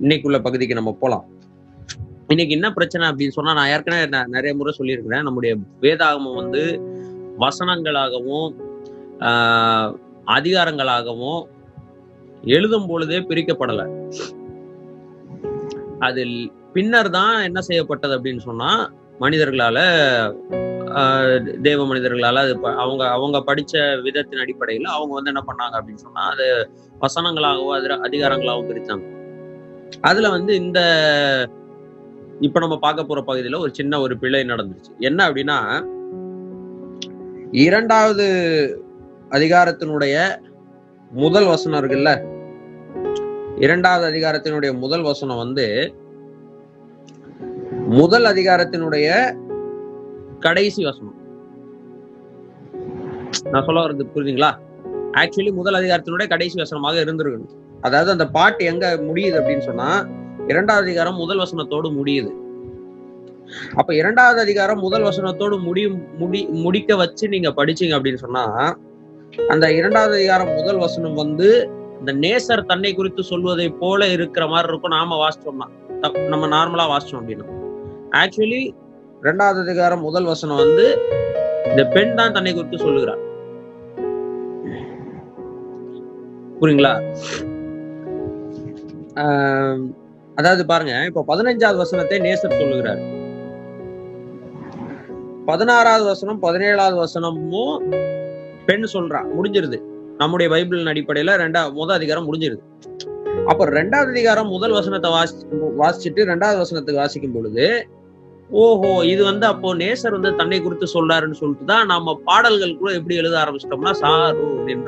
இன்னைக்குள்ள பகுதிக்கு நம்ம போலாம். இன்னைக்கு என்ன பிரச்சனை அப்படின்னு சொன்னா நான் ஏற்கனவே ந- நிறைய முறை சொல்லியிருக்கிறேன். நம்முடைய வேதாகமம் வந்து வசனங்களாகவும் ஆஹ், அதிகாரங்களாகவும் எழுதும் பொழுதே பிரிக்கப்படலை. அதில் பின்னர் தான் என்ன செய்யப்பட்டது அப்படின்னு சொன்னா மனிதர்களால ஆஹ், தேவ மனிதர்களால அது அவங்க அவங்க படிச்ச விதத்தின் அடிப்படையில் அவங்க வந்து என்ன பண்ணாங்க அப்படின்னு சொன்னா அது வசனங்களாகவும் அதிர- அதிகாரங்களாகவும் பிரித்தாங்க அதுல வந்து இந்த இப்ப நம்ம பார்க்க போற பகுதியில ஒரு சின்ன ஒரு பிழை நடந்துச்சு என்ன அப்படின்னா இரண்டாவது அதிகாரத்தினுடைய முதல் வசனம் இருக்குல்ல? இரண்டாவது அதிகாரத்தினுடைய முதல் வசனம் வந்து முதல் அதிகாரத்தினுடைய கடைசி வசனம். நான் சொல்ல வர்றது புரியுதுங்களா ஆக்சுவலி முதல் அதிகாரத்தினுடைய கடைசி வசனமாக இருந்திருக்கணும். அதாவது அந்த பாட்டு எங்க முடியுது அப்படின்னு சொன்னா இரண்டாவது அதிகாரம் முதல் வசனத்தோடு முடியுது. அப்ப இரண்டாவது அதிகாரம் முதல் வசனத்தோடு முடியும் முடி முடிக்க வச்சு நீங்க படிச்சீங்க அப்படின்னு சொன்னா அந்த இரண்டாவது அதிகாரம் முதல் வசனம் வந்து இந்த நேசர் தன்னை குறித்து சொல்வதை போல இருக்கிற மாதிரி இருக்கும். நாம வாசிச்சோம்னா நம்ம நார்மலா வாசிச்சோம் அப்படின்னா. ஆக்சுவலி இரண்டாவது அதிகாரம் முதல் வசனம் வந்து இந்த பெண் தான் தன்னை குறித்து சொல்லுகிறார் புரியுங்களா? அதாவது பாருங்க இப்போ பதினஞ்சாவது வசனத்தை நேசர் சொல்லுகிறார். பதினாறாவது வசனம் பதினேழாவது வசனமும் பெண் சொல்றா முடிஞ்சிருது. நம்முடைய பைபிளின் அடிப்படையில ரெண்டா முதல் அதிகாரம் முடிஞ்சிருது. அப்ப ரெண்டாவது அதிகாரம் முதல் வசனத்தை வாசி வாசிச்சுட்டு ரெண்டாவது வசனத்துக்கு வாசிக்கும் பொழுது ஓஹோ இது வந்து அப்போ நேசர் வந்து தன்னை குறித்து சொல்றாருன்னு சொல்லிட்டு தான் நம்ம பாடல்கள் கூட எப்படி எழுத ஆரம்பிச்சிட்டோம்னா சாரு நின்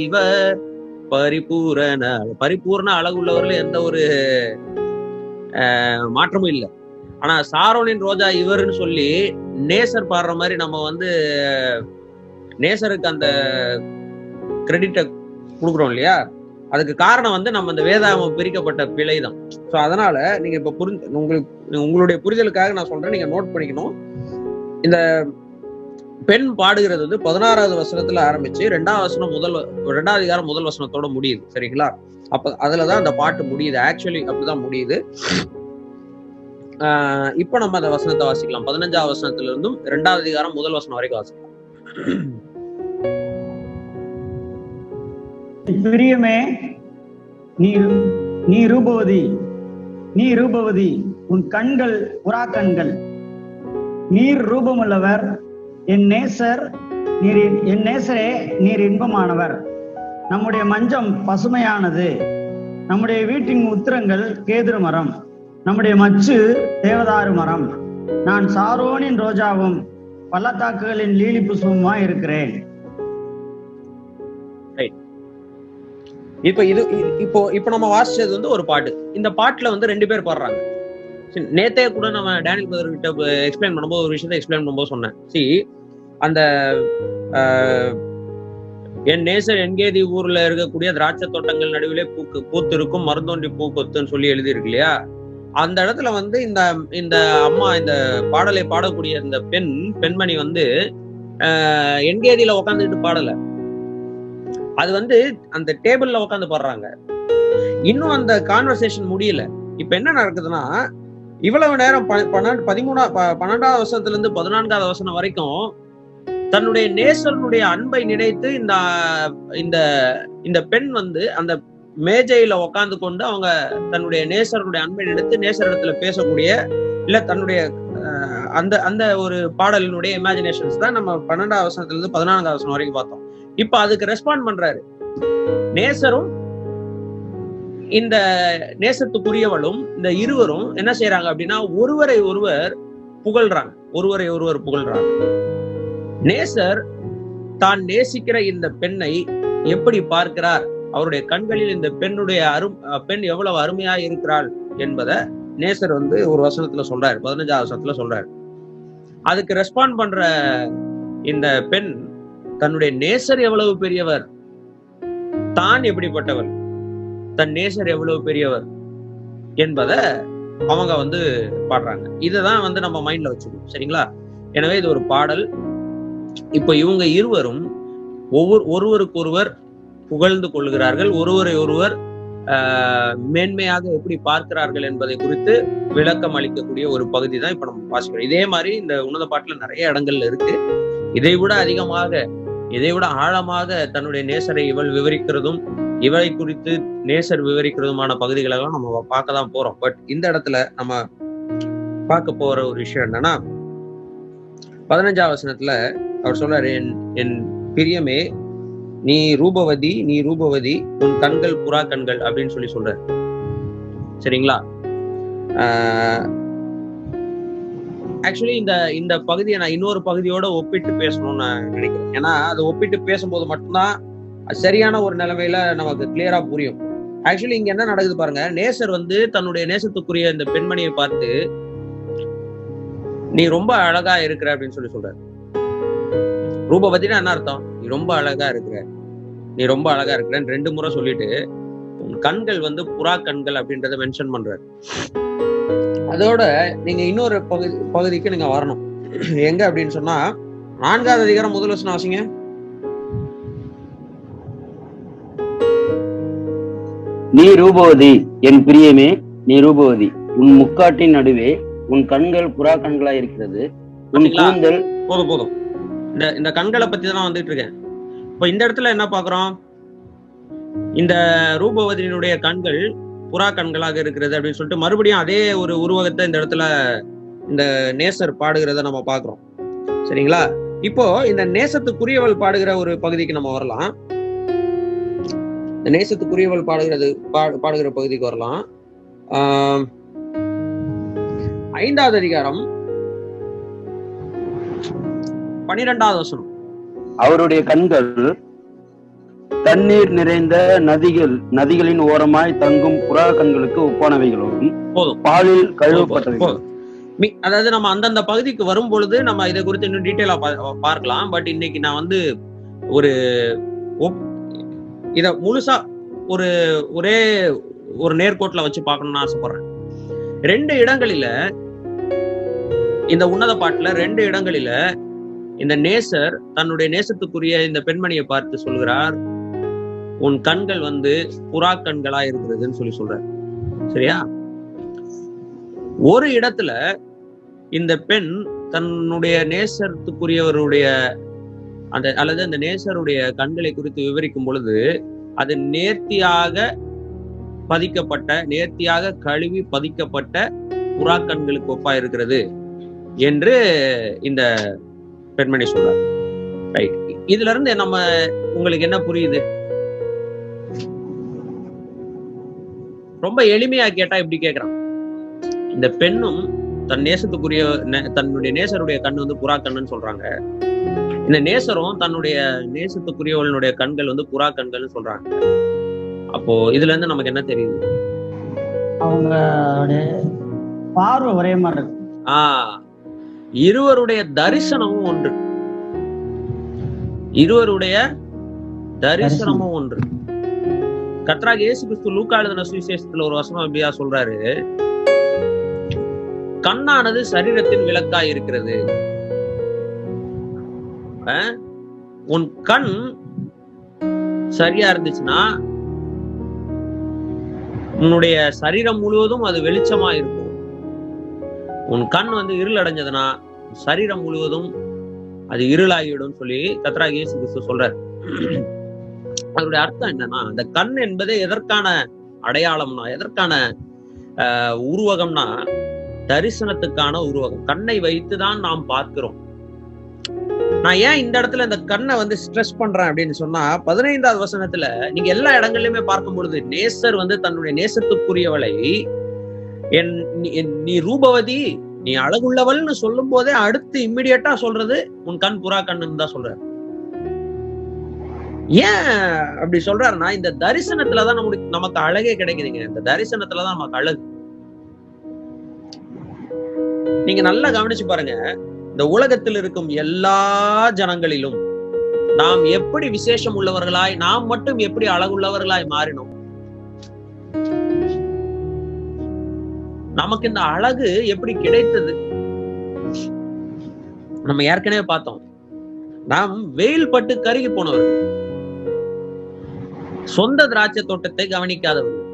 இவர் பரிபூரண பரிபூர்ண அழகுள்ளவர்கள் எந்த ஒரு மாற்றமும் இல்லை. ஆனா சாரோனின் ரோஜா இவர்னு சொல்லி நேசர் பாடுற மாதிரி நம்ம வந்து நேசருக்கு அந்த கிரெடிட்டை கொடுக்குறோம் இல்லையா? அதுக்கு காரணம் வந்து நம்ம இந்த வேதாகமம் பிரிக்கப்பட்ட பிழை தான் ஸோ அதனால நீங்க இப்ப புரிஞ்சு உங்களுக்கு உங்களுடைய புரிதலுக்காக நான் சொல்றேன். நீங்க நோட் பண்ணிக்கணும். இந்த பெண் பாடுகிறது வந்து பதினாறாவது வசனத்துல ஆரம்பிச்சு ரெண்டாவது வசனம் முதல் ரெண்டாவது அதிகாரம் முதல் வசனத்தோட முடியுது. சரிங்களா? அப்ப அதுலதான் அந்த பாட்டு முடியுது. ஆக்சுவலி அப்படிதான் முடியுது. ஆஹ் இப்ப நம்ம அந்த வசனத்தை வாசிக்கலாம். பதினஞ்சாவது வசனத்துல இருந்தும் ரெண்டாவது அதிகாரம் முதல் வசனம் வரைக்கும் வாசிக்கலாம். பிரியமே நீ நீ ரூபவதி நீ ரூபவதி உன் கண்கள் புறா கண்கள். நீர் ரூபமுள்ளவர் என் நேசர் நீர் என் நேசரே நீர் இன்பமானவர். நம்முடைய மஞ்சம் பசுமையானது. நம்முடைய வீட்டின் உத்திரங்கள் கேதுரு மரம். நம்முடைய மச்சு தேவதாரு மரம். நான் சாரோனின் ரோஜாவும் பள்ளத்தாக்குகளின் லீலி புஷ்பமுமாய் இருக்கிறேன். இப்ப இது இப்போ இப்போ நம்ம வாசிச்சது வந்து ஒரு பாட்டு. இந்த பாட்டுல வந்து ரெண்டு பேர் பாடுறாங்க. சரி, நேத்தே கூட நம்ம டேனியல் பிரதர் கிட்ட எக்ஸ்பிளைன் பண்ணும்போது ஒரு விஷயத்தை எக்ஸ்பிளைன் பண்ணும்போது சொன்னேன். சி அந்த ஆஹ், என் நேசர் என்கேதி ஊர்ல இருக்கக்கூடிய திராட்சை தோட்டங்கள் நடுவிலே பூக்கு பூத்திருக்கும் மருந்தோண்டி பூக்கொத்துன்னு சொல்லி எழுதியிருக்கு இல்லையா அந்த இடத்துல வந்து இந்த இந்த அம்மா இந்த பாடலை பாடக்கூடிய இந்த பெண் பெண்மணி வந்து ஆஹ், என்கேதியில உட்காந்துக்கிட்டு பாடல. அது வந்து அந்த டேபிள்ல உட்காந்து பாடுறாங்க. இன்னும் அந்த கான்வர்சேஷன் முடியல. இப்ப என்ன நடக்குதுன்னா இவ்வளவு நேரம் ப- பன்னெண்டு பதிமூணா ப- பன்னெண்டாவது வருஷத்துல இருந்து பதினான்காவது வருஷம் வரைக்கும் தன்னுடைய நேசருடைய அன்பை நினைத்து இந்த இந்த இந்த பெண் வந்து அந்த மேஜையில உட்கார்ந்து கொண்டு அவங்க தன்னுடைய நேசருடைய அன்பை நினைத்து நேசரிடத்துல பேசக்கூடிய இல்ல தன்னுடைய அந்த அந்த ஒரு பாடலினுடைய இமேஜினேஷன்ஸ் தான் நம்ம பன்னெண்டாவது வருஷத்துல இருந்து பதினான்காவது அவசரம் வரைக்கும் பார்த்தோம். இப்ப அதுக்கு ரெஸ்பாண்ட் பண்றாரு. நேசரும் இந்த நேசத்துக்குரியவளும் இந்த இருவரும் என்ன செய்யறாங்க அப்படின்னா ஒருவரை ஒருவர் புகழ்றாங்க. ஒருவரை ஒருவர் புகழ்றாங்க. நேசர் தான் நேசிக்கிற இந்த பெண்ணை எப்படி பார்க்கிறார்? அவருடைய கண்களில் இந்த பெண்ணுடைய அரும் அஹ் பெண் எவ்வளவு அருமையா இருக்கிறாள் என்பதை நேசர் வந்து ஒரு வசனத்துல சொல்றாரு பதினஞ்சாவது வசனத்துல சொல்றாரு. அதுக்கு ரெஸ்பாண்ட் பண்ற இந்த பெண் தன்னுடைய நேசர் எவ்வளவு பெரியவர்? தான் எப்படிப்பட்டவர் தன் நேசர் எவ்வளவு பெரியவர்? என்பதை அவங்க வந்து பாடுறாங்க. இதுதான் வந்து நம்ம மைண்ட்ல வச்சுக்கணும். சரிங்களா? எனவே இது ஒரு பாடல். இப்ப இவங்க இருவரும் ஒவ்வொரு ஒருவருக்கு ஒருவர் புகழ்ந்து கொள்கிறார்கள். ஒருவரை ஒருவர் ஆஹ், மேன்மையாக எப்படி பார்க்கிறார்கள் என்பதை குறித்து விளக்கம் அளிக்கக்கூடிய ஒரு பகுதி தான் இப்ப நம்ம வாசிக்கிறோம் இதே மாதிரி இந்த உன்னத பாட்டுல நிறைய இடங்கள்ல இருக்கு. இதை விட அதிகமாக இதை விட ஆழமாக தன்னுடைய நேசரை இவள் விவரிக்கிறதும் இவளை குறித்து நேசர் விவரிக்கிறதுமான பகுதிகளெல்லாம் நம்ம பார்க்க தான் போறோம். பட் இந்த இடத்துல நம்ம பார்க்க போற ஒரு விஷயம் என்னன்னா பதினஞ்சாம் வசனத்துல அவர் சொன்னார் என் என் பிரியமே நீ ரூபவதி நீ ரூபவதி உன் கண்கள் புறா கண்கள் அப்படின்னு சொல்லி சொல்ற சரிங்களா? ஆக்சுவலி இந்த இந்த பகுதியை நான் இன்னொரு பகுதியோட ஒப்பிட்டு பேசணும்னு நான் நினைக்கிறேன். ஏன்னா அதை ஒப்பிட்டு பேசும்போது மட்டும்தான் சரியான ஒரு நிலைமையில நமக்கு கிளியரா புரியும். ஆக்சுவலி இங்க என்ன நடக்குது பாருங்க. நேசர் வந்து தன்னுடைய நேசத்துக்குரிய இந்த பெண்மணியை பார்த்து நீ ரொம்ப அழகா இருக்கிற அப்படின்னு சொல்லி சொல்றாரு. ரூபவதினா என்ன அர்த்தம்? நீ ரொம்ப அழகா இருக்கிற. நீ ரொம்ப அழகா இருக்கிறன்னு ரெண்டு முறை சொல்லிட்டு உன் கண்கள் வந்து புறா கண்கள் அப்படின்றத மென்ஷன் பண்றாரு. அதோட நீங்க இன்னொரு பகுதி பகுதிக்கு நீங்க வரணும். எங்க அப்படின்னு சொன்னா நான்காவது அதிகாரம் முதல் வசனம் வாசிங்க. நீ ரூபவதி என் பிரியமே நீ ரூபவதி. உன் முக்காட்டின் நடுவே உன் கண்கள் புறா கண்களா இருக்கிறது. உன்? கூந்தல் போதும் போதும். இந்த இந்த கண்களை பத்தி தான் வந்துட்டு இருக்கேன். இப்போ இந்த இடத்துல என்ன பாக்குறோம்? இந்த ரூபவதியினுடைய கண்கள் புறா கண்களாக இருக்கிறது அப்படின்னு சொல்லிட்டு மறுபடியும் அதே ஒரு உருவகத்தை இந்த இடத்துல இந்த நேசர் பாடுகிறத நம்ம பாக்குறோம். சரிங்களா? இப்போ இந்த நேசத்துக்குரியவள் பாடுகிற ஒரு பகுதிக்கு நம்ம வரலாம். இந்த நேசத்துக்குரியவள் பாடுகிறது பாடுகிற பகுதிக்கு வரலாம். ஐந்தாவது அதிகாரம் பன்னிரெண்டாவது வசனம். அவருடைய கண்கள் தண்ணீர் நிறைந்த நதிகள் நதிகளின் ஓரமாய் தங்கும் புறா கண்களுக்கு ஒப்பானவைகளும் போதும். பாலில். மி- அதாவது நம்ம அந்தந்த பகுதிக்கு வரும் பொழுது நம்ம இதை குறித்து இன்னும் டீட்டெயிலா பார்க்கலாம். பட் இன்னைக்கு நான் வந்து ஒரு இத முழுசா ஒரு ஒரே ஒரு நேர்கோட்டில் வச்சு பார்க்கணும்னு ஆசைப்படுறேன். ரெண்டு இடங்களில இந்த உன்னத பாட்டுல ரெண்டு இடங்களில இந்த நேசர் தன்னுடைய நேசத்துக்குரிய இந்த பெண்மணியை பார்த்து சொல்கிறார் உன் கண்கள் வந்து புறா கண்களா இருக்கிறதுன்னு சொல்லி சொல்றார். சரியா? ஒரு இடத்துல இந்த பெண் தன்னுடைய நேசத்துக்குரியவருடைய அந்த அல்லது அந்த நேசருடைய கண்களை குறித்து விவரிக்கும் பொழுது அது நேர்த்தியாக பதிக்கப்பட்ட நேர்த்தியாக கழுவி பதிக்கப்பட்ட புறாக்கண்களுக்கு ஒப்பா இருக்கிறது என்று இந்த பெண்மணி சொல்றார். ரைட் இதுல இருந்து நம்ம உங்களுக்கு என்ன புரியுது? ரொம்ப எளிமையா கேட்டா இப்படி கேக்குறான். இந்த பெண்ணும் தன் நேசத்துக்குரிய தன்னுடைய நேசருடைய கண் வந்து புறா கண்ணுன்னு சொல்றாங்க. இந்த நேசரும் தன்னுடைய நேசத்துக்குரியவளுடைய கண்கள் வந்து புறா கண்கள்னு சொல்றாங்க. அப்போ இதுல இருந்து நமக்கு என்ன தெரியுது? அவங்களுடைய பார்வை ஒரே மாதிரி ஆஹ் இருவருடைய தரிசனமும் ஒன்று. இருவருடைய தரிசனமும் ஒன்று. கத்ராக் இயேசு கிறிஸ்து லூக்கா எழுதின சுவிசேஷத்துல ஒரு வசனம் அப்படியா சொல்றாரு? கண்ணானது சரீரத்தின் விளக்காய் இருக்கிறது. உன் கண் சரியா இருந்துச்சுன்னா உன்னுடைய சரீரம் முழுவதும் அது வெளிச்சமா இருக்கும். உன் கண் வந்து இருள் அடைஞ்சதுன்னா சரீரம் முழுவதும் அது இருளாகிடும் சொல்லி கத்ராக் இயேசு கிறிஸ்து சொல்றாரு. அதனுடைய அர்த்தம் என்னன்னா அந்த கண் என்பது எதற்கான அடையாளம்னா எதற்கான ஆஹ், உருவகம்னா தரிசனத்துக்கான உருவகம். கண்ணை வைத்துதான் நாம் பார்க்கிறோம். நான் ஏன் இந்த இடத்துல இந்த கண்ணை வந்து ஸ்ட்ரெஸ் பண்றேன் அப்படின்னு சொன்னா பதினைந்தாவது வசனத்துல நீங்க எல்லா இடங்கள்லயுமே பார்க்கும் பொழுது நேசர் வந்து தன்னுடைய நேசத்துக்குரியவளை என் நீ- ரூபவதி நீ அழகுள்ளவள்னு சொல்லும் போதே அடுத்து இம்மிடியட்டா சொல்றது உன் கண் புறா கண்ணுன்னு தான் சொல்ற ஏன் அப்படி சொல்றாருன்னா இந்த தரிசனத்துலதான் நமக்கு நமக்கு அழகே கிடைக்குதுங்க. இந்த தரிசனத்துலதான் நமக்கு அழகு. நீங்க நல்லா கவனிச்சு பாருங்க. இந்த உலகத்தில் இருக்கும் எல்லா ஜனங்களிலும் நாம் எப்படி விசேஷம் உள்ளவர்களாய் நாம் மட்டும் எப்படி அழகுள்ளவர்களாய் மாறினோம்? நமக்கு இந்த அழகு எப்படி கிடைத்தது? நம்ம ஏற்கனவே பார்த்தோம். நாம் வெயில் பட்டு கருகி போனவர்கள். சொந்த திராட்சை தோட்டத்தை கவனிக்காதவர்கள்.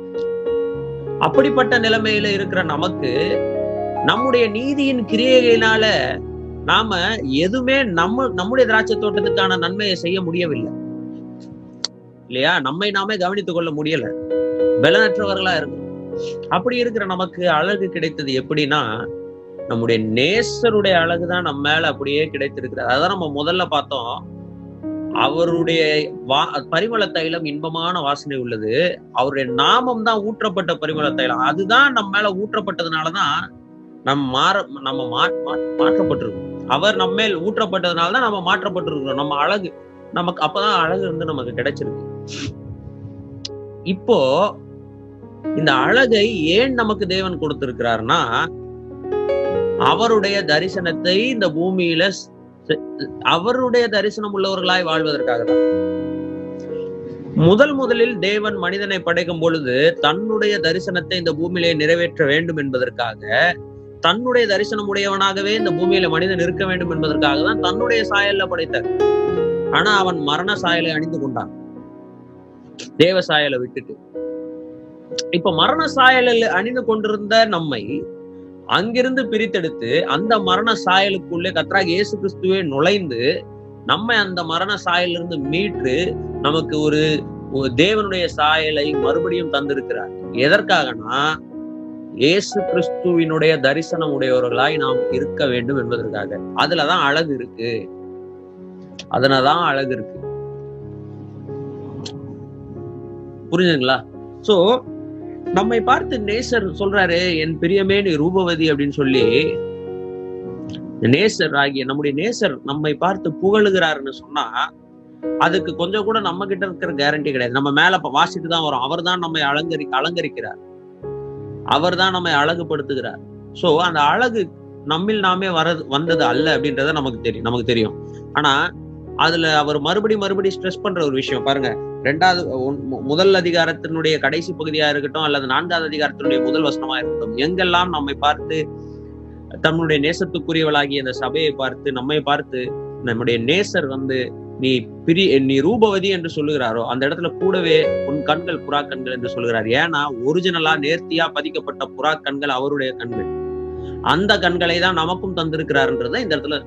அப்படிப்பட்ட நிலைமையில இருக்கிற நமக்கு நம்முடைய நீதியின் கிரியையினால நாம எதுவுமே நம்ம நம்முடைய திராட்சை தோட்டத்துக்கான நன்மையை செய்ய முடியவில்லை. இல்லையா? நம்மை நாமே கவனித்துக் கொள்ள முடியல. பலனற்றவர்களா இருக்கும் அப்படி இருக்கிற நமக்கு அழகு கிடைத்தது எப்படின்னா நம்முடைய நேசருடைய அழகுதான் நம்ம மேல அப்படியே கிடைத்திருக்கிறது. அதான் நம்ம முதல்ல பார்த்தோம். அவருடைய வா பரிமள தைலம் இன்பமான வாசனை உள்ளது. அவருடைய நாமம் தான் ஊற்றப்பட்ட பரிமள தைலம். அதுதான் நம்ம மேல ஊற்றப்பட்டதுனாலதான் நம் மாற நம்ம மா- மாற்றப்பட்டிருக்கோம். அவர் நம்ம மேல் ஊற்றப்பட்டதுனாலதான் நம்ம மாற்றப்பட்டிருக்கிறோம். நம்ம அழகு நமக்கு அப்பதான் அழகு வந்து நமக்கு கிடைச்சிருக்கு. இப்போ இந்த அழகை ஏன் நமக்கு தேவன் கொடுத்திருக்கிறார்னா அவருடைய தரிசனத்தை இந்த பூமியில அவருடைய தரிசனம் உள்ளவர்களாய் வாழ்வதற்காக தான். முதல் முதலில் தேவன் மனிதனை படைக்கும் பொழுது தன்னுடைய தரிசனத்தை இந்த பூமியிலே நிறைவேற்ற வேண்டும் என்பதற்காக தன்னுடைய தரிசனம் உடையவனாகவே இந்த பூமியில மனிதன் இருக்க வேண்டும் என்பதற்காக தான் தன்னுடைய சாயல்ல படைத்தார். ஆனா அவன் மரண சாயலை அணிந்து கொண்டான். தேவ சாயலை விட்டுட்டு. இப்ப மரண சாயலில் அணிந்து கொண்டிருந்த நம்மை அங்கிருந்து பிரித்தெடுத்து அந்த மரண சாயலுக்குள்ளே கத்ராக இயேசு கிறிஸ்துவே நுழைந்து நம்மை அந்த மரண சாயலிருந்து மீட்டு நமக்கு ஒரு ஒரு தேவனுடைய சாயலை மறுபடியும் தந்திருக்கிறார். எதற்காகனா? இயேசு கிறிஸ்துவினுடைய தரிசனம் உடையவர்களாய் நாம் இருக்க வேண்டும் என்பதற்காக. அதுலதான் அழகு இருக்கு. அதனதான் அழகு இருக்கு. புரிஞ்சுங்களா சோ நம்மை பார்த்து நேசர் சொல்றாரு என் பிரியமே நீ ரூபவதி அப்படின்னு சொல்லி நேசர் ஆகிய நம்முடைய நேசர் நம்மை பார்த்து புகழுகிறாருன்னு சொன்னா அதுக்கு கொஞ்சம் கூட நம்ம கிட்ட இருக்கிற கேரண்டி கிடையாது. நம்ம மேல வாசிட்டு தான் வரும். அவர் தான் நம்மை அலங்கரி அலங்கரிக்கிறார். அவர் தான் நம்மை அழகுபடுத்துகிறார். சோ அந்த அழகு நம்மில் நாமே வரது வந்தது அல்ல அப்படின்றத நமக்கு தெரியும். நமக்கு தெரியும். ஆனா அதுல அவர் மறுபடி மறுபடி ஸ்ட்ரெஸ் பண்ற ஒரு விஷயம். பாருங்க ரெண்டாவது முதல் அதிகாரத்தினுடைய கடைசி பகுதியா இருக்கட்டும் அல்லது நான்காவது அதிகாரத்தினுடைய முதல் வசனமா இருக்கட்டும் எங்கெல்லாம் நம்மை பார்த்து தன்னுடைய நேசத்துக்குரியவளாகிய அந்த சபையை பார்த்து நம்மை பார்த்து நம்முடைய நேசர் வந்து நீ பிரி நீ ரூபவதி என்று சொல்லுகிறாரோ அந்த இடத்துல கூடவே உன் கண்கள் புறா கண்கள் என்று சொல்லுகிறார். ஏன்னா ஒரிஜினலா நேர்த்தியா பதிக்கப்பட்ட புறா கண்கள் அவருடைய கண்கள். அந்த கண்களை தான் நமக்கும் தந்திருக்கிறாருன்றத இந்த இடத்துல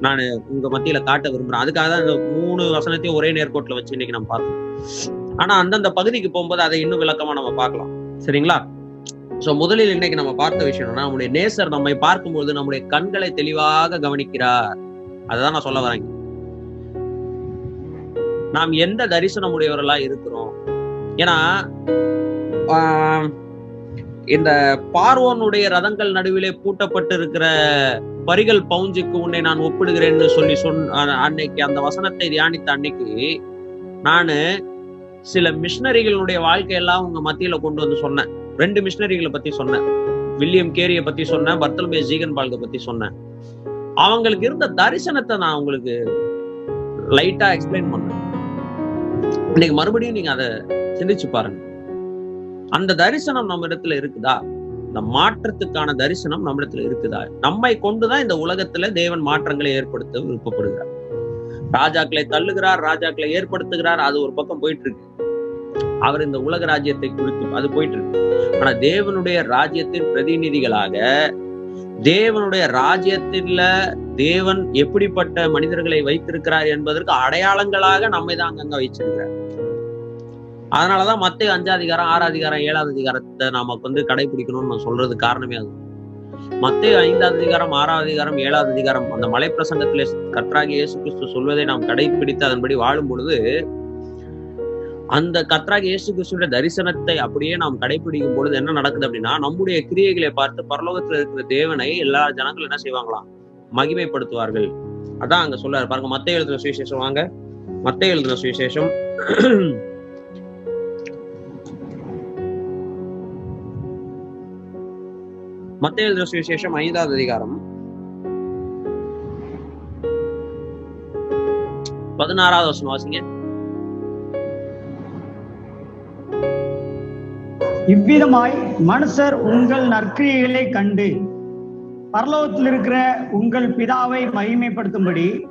நான் உங்க மத்தியில காட்ட விரும்புறேன். அதுக்காக தான் இந்த மூணு வசனத்தையும் ஒரே நேர்கோட்டில் வச்சு இன்னைக்கு நம்ம பார்த்தோம் ஆனா அந்தந்த பகுதிக்கு போகும்போது அதை இன்னும் விளக்கமா நம்ம பார்க்கலாம். சரிங்களா? சோ முதலில் இன்னைக்கு நம்ம பார்த்த விஷயம் என்னன்னா நம்முடைய நேசர் நம்மை பார்க்கும்போது நம்முடைய கண்களை தெளிவாக கவனிக்கிறார். அதுதான் நான் சொல்ல வரேங்க நாம் எந்த தரிசனமுடையவர்களா இருக்கிறோம்? ஏன்னா ஆஹ், இந்த பார்வோனுடைய ரதங்கள் நடுவிலே பூட்டப்பட்டு இருக்கிற பரிகள் பவுஞ்சுக்கு உன்னை நான் ஒப்பிடுகிறேன்னு சொல்லி சொன் அன்னைக்கு அந்த வசனத்தை தியானித்த அன்னைக்கு நானு சில மிஷினரிகளுடைய வாழ்க்கையெல்லாம் உங்க மத்தியில கொண்டு வந்து சொன்னேன். ரெண்டு மிஷினரிகளை பத்தி சொன்னேன். வில்லியம் கேரிய பத்தி சொன்னேன் பர்த்தலமே ஜீகன் பால்க பத்தி சொன்னேன். அவங்களுக்கு இருந்த தரிசனத்தை நான் உங்களுக்கு லைட்டா எக்ஸ்பிளைன் பண்ணேன். இன்னைக்கு மறுபடியும் நீங்க அதை சிந்திச்சு பாருங்க. அந்த தரிசனம் நம்ம இடத்துல இருக்குதா? இந்த மாற்றத்துக்கான தரிசனம் நம்ம இடத்துல இருக்குதா? நம்மை கொண்டுதான் இந்த உலகத்துல தேவன் மாற்றங்களை ஏற்படுத்த விருப்பப்படுகிறார். ராஜாக்களை தள்ளுகிறார் ராஜாக்களை ஏற்படுத்துகிறார் அது ஒரு பக்கம் போயிட்டு இருக்கு அவர் இந்த உலக ராஜ்யத்தை குறித்து அது போயிட்டு இருக்கு ஆனா தேவனுடைய ராஜ்யத்தின் பிரதிநிதிகளாக தேவனுடைய ராஜ்யத்தில தேவன் எப்படிப்பட்ட மனிதர்களை வைத்திருக்கிறார் என்பதற்கு அடையாளங்களாக நம்மை தான் அங்கங்க வைச்சிருக்கிறார் அதனாலதான் மத்திய அஞ்சாம் அதிகாரம் ஆறாம் அதிகாரம் ஏழாவது அதிகாரத்தை நாம வந்து கடைபிடிக்கணும்னு நான் சொல்றது காரணமே அது. மத்திய ஐந்தாவது அதிகாரம் ஆறாவது அதிகாரம் ஏழாவது அதிகாரம் அந்த மலை பிரசங்கத்திலே கற்றாகி இயேசு கிறிஸ்து சொல்வதை நாம் கடைபிடித்து அதன்படி வாழும் பொழுது அந்த கத்ராக இயேசு கிறிஸ்துடைய தரிசனத்தை அப்படியே நாம் கடைபிடிக்கும் பொழுது என்ன நடக்குது அப்படின்னா நம்முடைய கிரியைகளை பார்த்து பரலோகத்துல இருக்கிற தேவனை எல்லா ஜனங்களும் என்ன செய்வாங்களாம்? மகிமைப்படுத்துவார்கள். அதான் அங்க சொல்றாரு. பாருங்க மத்த எழுதுன சுவிசேஷம் வாங்க. மத்த எழுதுன சுவிசேஷம். மத்த எழுதுன சுவிசேஷம் ஐந்தாவது அதிகாரம். பதினாறாவது வசனம் வாசிங்க. இவ்விதமாய் மனுஷர் உங்கள் நற்கிரியைகளை கண்டு பரலோகத்தில் இருக்கிற உங்கள் பிதாவை மகிமைப்படுத்தும்படி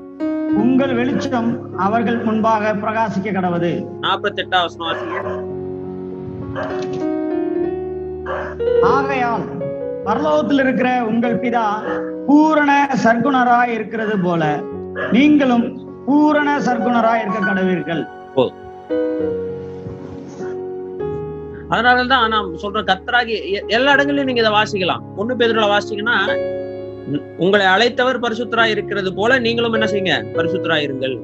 உங்கள் வெளிச்சம் அவர்கள் முன்பாக பிரகாசிக்க கடவது. நாற்பத்தி எட்டாவது ஆகையால் பரலோகத்தில் இருக்கிற உங்கள் பிதா பூரண சர்க்குணராய் இருக்கிறது போல நீங்களும் பூரண சர்க்குணராய் இருக்க கடவீர்கள். அதனாலதான் நான் சொல்ற கத்தராகி எல்லா இடங்களையும் நீங்க இதை வாசிக்கலாம். ஒண்ணு பேதுல வாசிங்கன்னா உங்களை அழைத்தவர் பரிசுத்தரா இருக்கிறது போல நீங்களும் என்ன செய்யுங்க? பரிசுத்தரா இருங்கள்.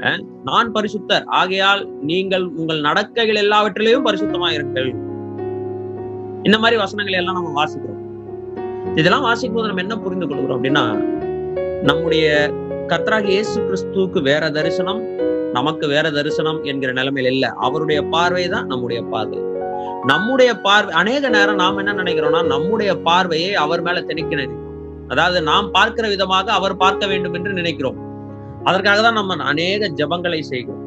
அஹ், நான் பரிசுத்தர். ஆகையால் நீங்கள் உங்கள் நடக்கைகள் எல்லாவற்றிலையும் பரிசுத்தமா இருங்கள். இந்த மாதிரி வசனங்களை எல்லாம் நம்ம வாசிக்கிறோம். இதெல்லாம் வாசிக்கும் போது நம்ம என்ன புரிந்து கொள்கிறோம் அப்படின்னா நம்முடைய கர்த்தராகிய இயேசு கிறிஸ்துவுக்கு வேற தரிசனம் நமக்கு வேற தரிசனம் என்கிற நிலைமையில இல்ல. அவருடைய பார்வை தான் நம்முடைய பார்வை. நம்முடைய பார்வை அநேக நேரம் நாம் என்ன நினைக்கிறோம்னா நம்முடைய பார்வையை அவர் மேல திணிக்க நினைக்கிறோம். அதாவது நாம் பார்க்கிற விதமாக அவர் பார்க்க வேண்டும் என்று நினைக்கிறோம். அதற்காக தான் நம்ம அநேக ஜெபங்களை செய்கிறோம்.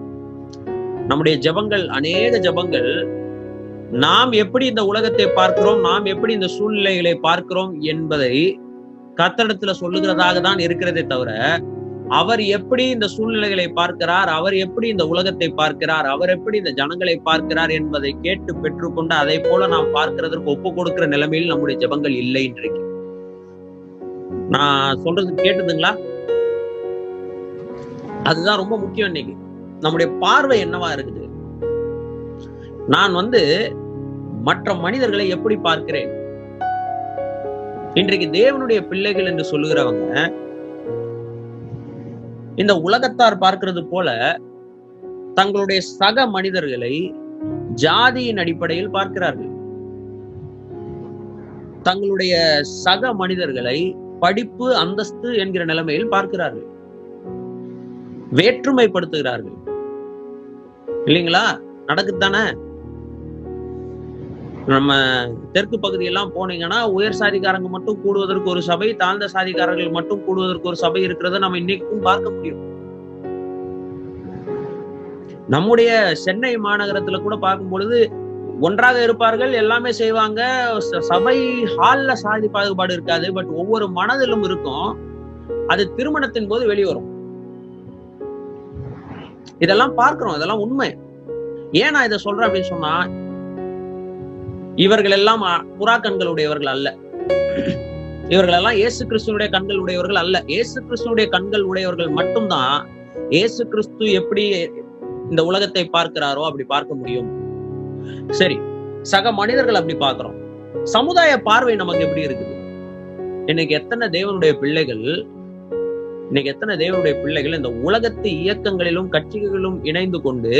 நம்முடைய ஜெபங்கள் அநேக ஜெபங்கள் நாம் எப்படி இந்த உலகத்தை பார்க்கிறோம்? நாம் எப்படி இந்த சூழ்நிலைகளை பார்க்கிறோம்? என்பதை கத்தடத்துல சொல்லுகிறதாக தான் இருக்கிறதே தவிர அவர் எப்படி இந்த சூழ்நிலைகளை பார்க்கிறார்? அவர் எப்படி இந்த உலகத்தை பார்க்கிறார்? அவர் எப்படி இந்த ஜனங்களை பார்க்கிறார் என்பதை கேட்டு பெற்றுக்கொண்டு அதை போல நாம் பார்க்கிறதற்கு ஒப்பு கொடுக்கிற நிலைமையில் நம்முடைய ஜெபங்கள் இல்லை இன்றைக்கு. நான் சொல்றது கேட்டுதுங்களா? அதுதான் ரொம்ப முக்கியம் இன்னைக்கு. நம்முடைய பார்வை என்னவா இருக்குது? நான் வந்து மற்ற மனிதர்களை எப்படி பார்க்கிறேன்? இன்றைக்கு தேவனுடைய பிள்ளைகள் என்று சொல்லுகிறவங்க இந்த உலகத்தார் பார்க்கிறது போல தங்களுடைய சக மனிதர்களை ஜாதியின் அடிப்படையில் பார்க்கிறார்கள். தங்களுடைய சக மனிதர்களை படிப்பு அந்தஸ்து என்கிற நிலைமையில் பார்க்கிறார்கள். வேற்றுமைப்படுத்துகிறார்கள். இல்லைங்களா? நடக்குதானே நம்ம தெற்கு பகுதியெல்லாம் போனீங்கன்னா உயர் சாதிக்காரங்க மட்டும் கூடுவதற்கு ஒரு சபை தாழ்ந்த சாதிக்காரர்கள் மட்டும் கூடுவதற்கு ஒரு சபை இருக்கிறத நம்ம இன்னைக்கும் பார்க்க முடியும். நம்முடைய சென்னை மாநகரத்துல கூட பார்க்கும் பொழுது ஒன்றாக இருப்பார்கள் எல்லாமே செய்வாங்க. சபை ஹால்ல சாதி பாகுபாடு இருக்காது பட் ஒவ்வொரு மனதிலும் இருக்கும். அது திருமணத்தின் போது வெளிவரும். இதெல்லாம் பார்க்கிறோம் இதெல்லாம் உண்மை. ஏன் நான் இதை சொல்றேன் அப்படின்னு சொன்னா இவர்கள் எல்லாம் புறா கண்கள் உடையவர்கள் அல்ல. இவர்கள் எல்லாம் இயேசு கிறிஸ்துனுடைய கண்கள் உடையவர்கள் அல்ல. இயேசு கிறிஸ்துனுடைய கண்கள் உடையவர்கள் மட்டும்தான் இயேசு கிறிஸ்து எப்படி இந்த உலகத்தை பார்க்கிறாரோ அப்படி பார்க்க முடியும். சரி சக மனிதர்கள் அப்படி பார்க்கிறோம். சமுதாய பார்வை நமக்கு எப்படி இருக்குது? இன்னைக்கு எத்தனை தேவனுடைய பிள்ளைகள் இன்னைக்கு எத்தனை தேவனுடைய பிள்ளைகள் இந்த உலகத்து இயக்கங்களிலும் கட்சிகளிலும் இணைந்து கொண்டு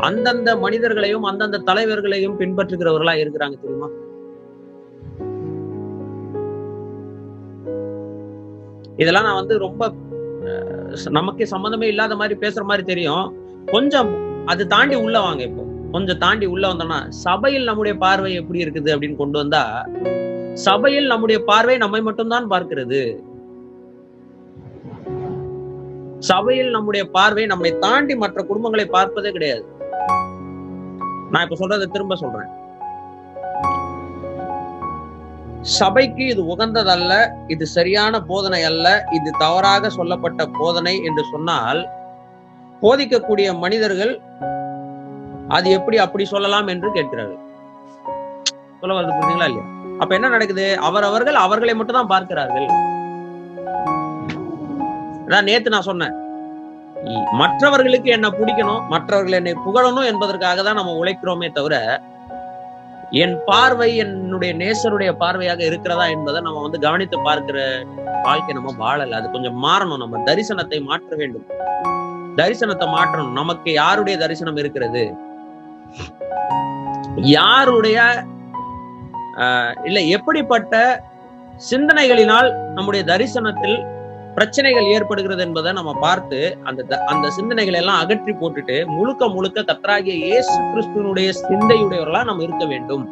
அந்தந்த மனிதர்களையும் அந்தந்த தலைவர்களையும் பின்பற்றுகிறவர்களா இருக்கிறாங்க தெரியுமா? இதெல்லாம் நான் வந்து ரொம்ப நமக்கு சம்மந்தமே இல்லாத மாதிரி பேசுற மாதிரி தெரியும். கொஞ்சம் அது தாண்டி உள்ள வாங்க இப்போ. கொஞ்சம் தாண்டி உள்ள வந்தோம்னா சபையில் நம்முடைய பார்வை எப்படி இருக்குது அப்படின்னு கொண்டு வந்தா சபையில் நம்முடைய பார்வை நம்மை மட்டும்தான் பார்க்கிறது. சபையில் நம்முடைய பார்வை நம்மை தாண்டி மற்ற குடும்பங்களை பார்ப்பதே கிடையாது. நான் இப்ப சொல்றதை திரும்ப சொல்றேன். சபைக்கு இது உகந்ததல்ல இது சரியான போதனை அல்ல இது தவறாக சொல்லப்பட்ட போதனை என்று சொன்னால் போதிக்கக்கூடிய மனிதர்கள் அது எப்படி அப்படி சொல்லலாம் என்று கேட்கிறார்கள். சொல்ல வருது புரியுதுங்களா இல்லையா? அப்ப என்ன நடக்குது? அவரவர்கள் அவர்களை மட்டும் தான் பார்க்கிறார்கள் நேத்து நான் சொன்னேன். மற்றவர்களுக்கு என்ன பிடிக்கணும் மற்றவர்கள் என்னை புகழணும் என்பதற்காக தான் நம்ம உழைக்கிறோமே தவிர என் பார்வை என்னுடைய நேசருடைய பார்வையாக இருக்கிறதா என்பதை நம்ம வந்து கவனித்து பார்க்கிற வாழ்க்கை நம்ம வாழல. அது கொஞ்சம் மாறணும். நம்ம தரிசனத்தை மாற்ற வேண்டும். தரிசனத்தை மாற்றணும். நமக்கு யாருடைய தரிசனம் இருக்கிறது? யாருடைய இல்ல எப்படிப்பட்ட சிந்தனைகளினால் நம்முடைய தரிசனத்தில் பிரச்சனைகள் ஏற்படுகிறது என்பதை நம்ம பார்த்து அந்த த- அந்த சிந்தனைகளை எல்லாம் அகற்றி போட்டுட்டு முழுக்க முழுக்க கத்தராகிய இயேசு கிறிஸ்துவனுடைய சிந்தையுடையவர்களா நம்ம இருக்க வேண்டும்.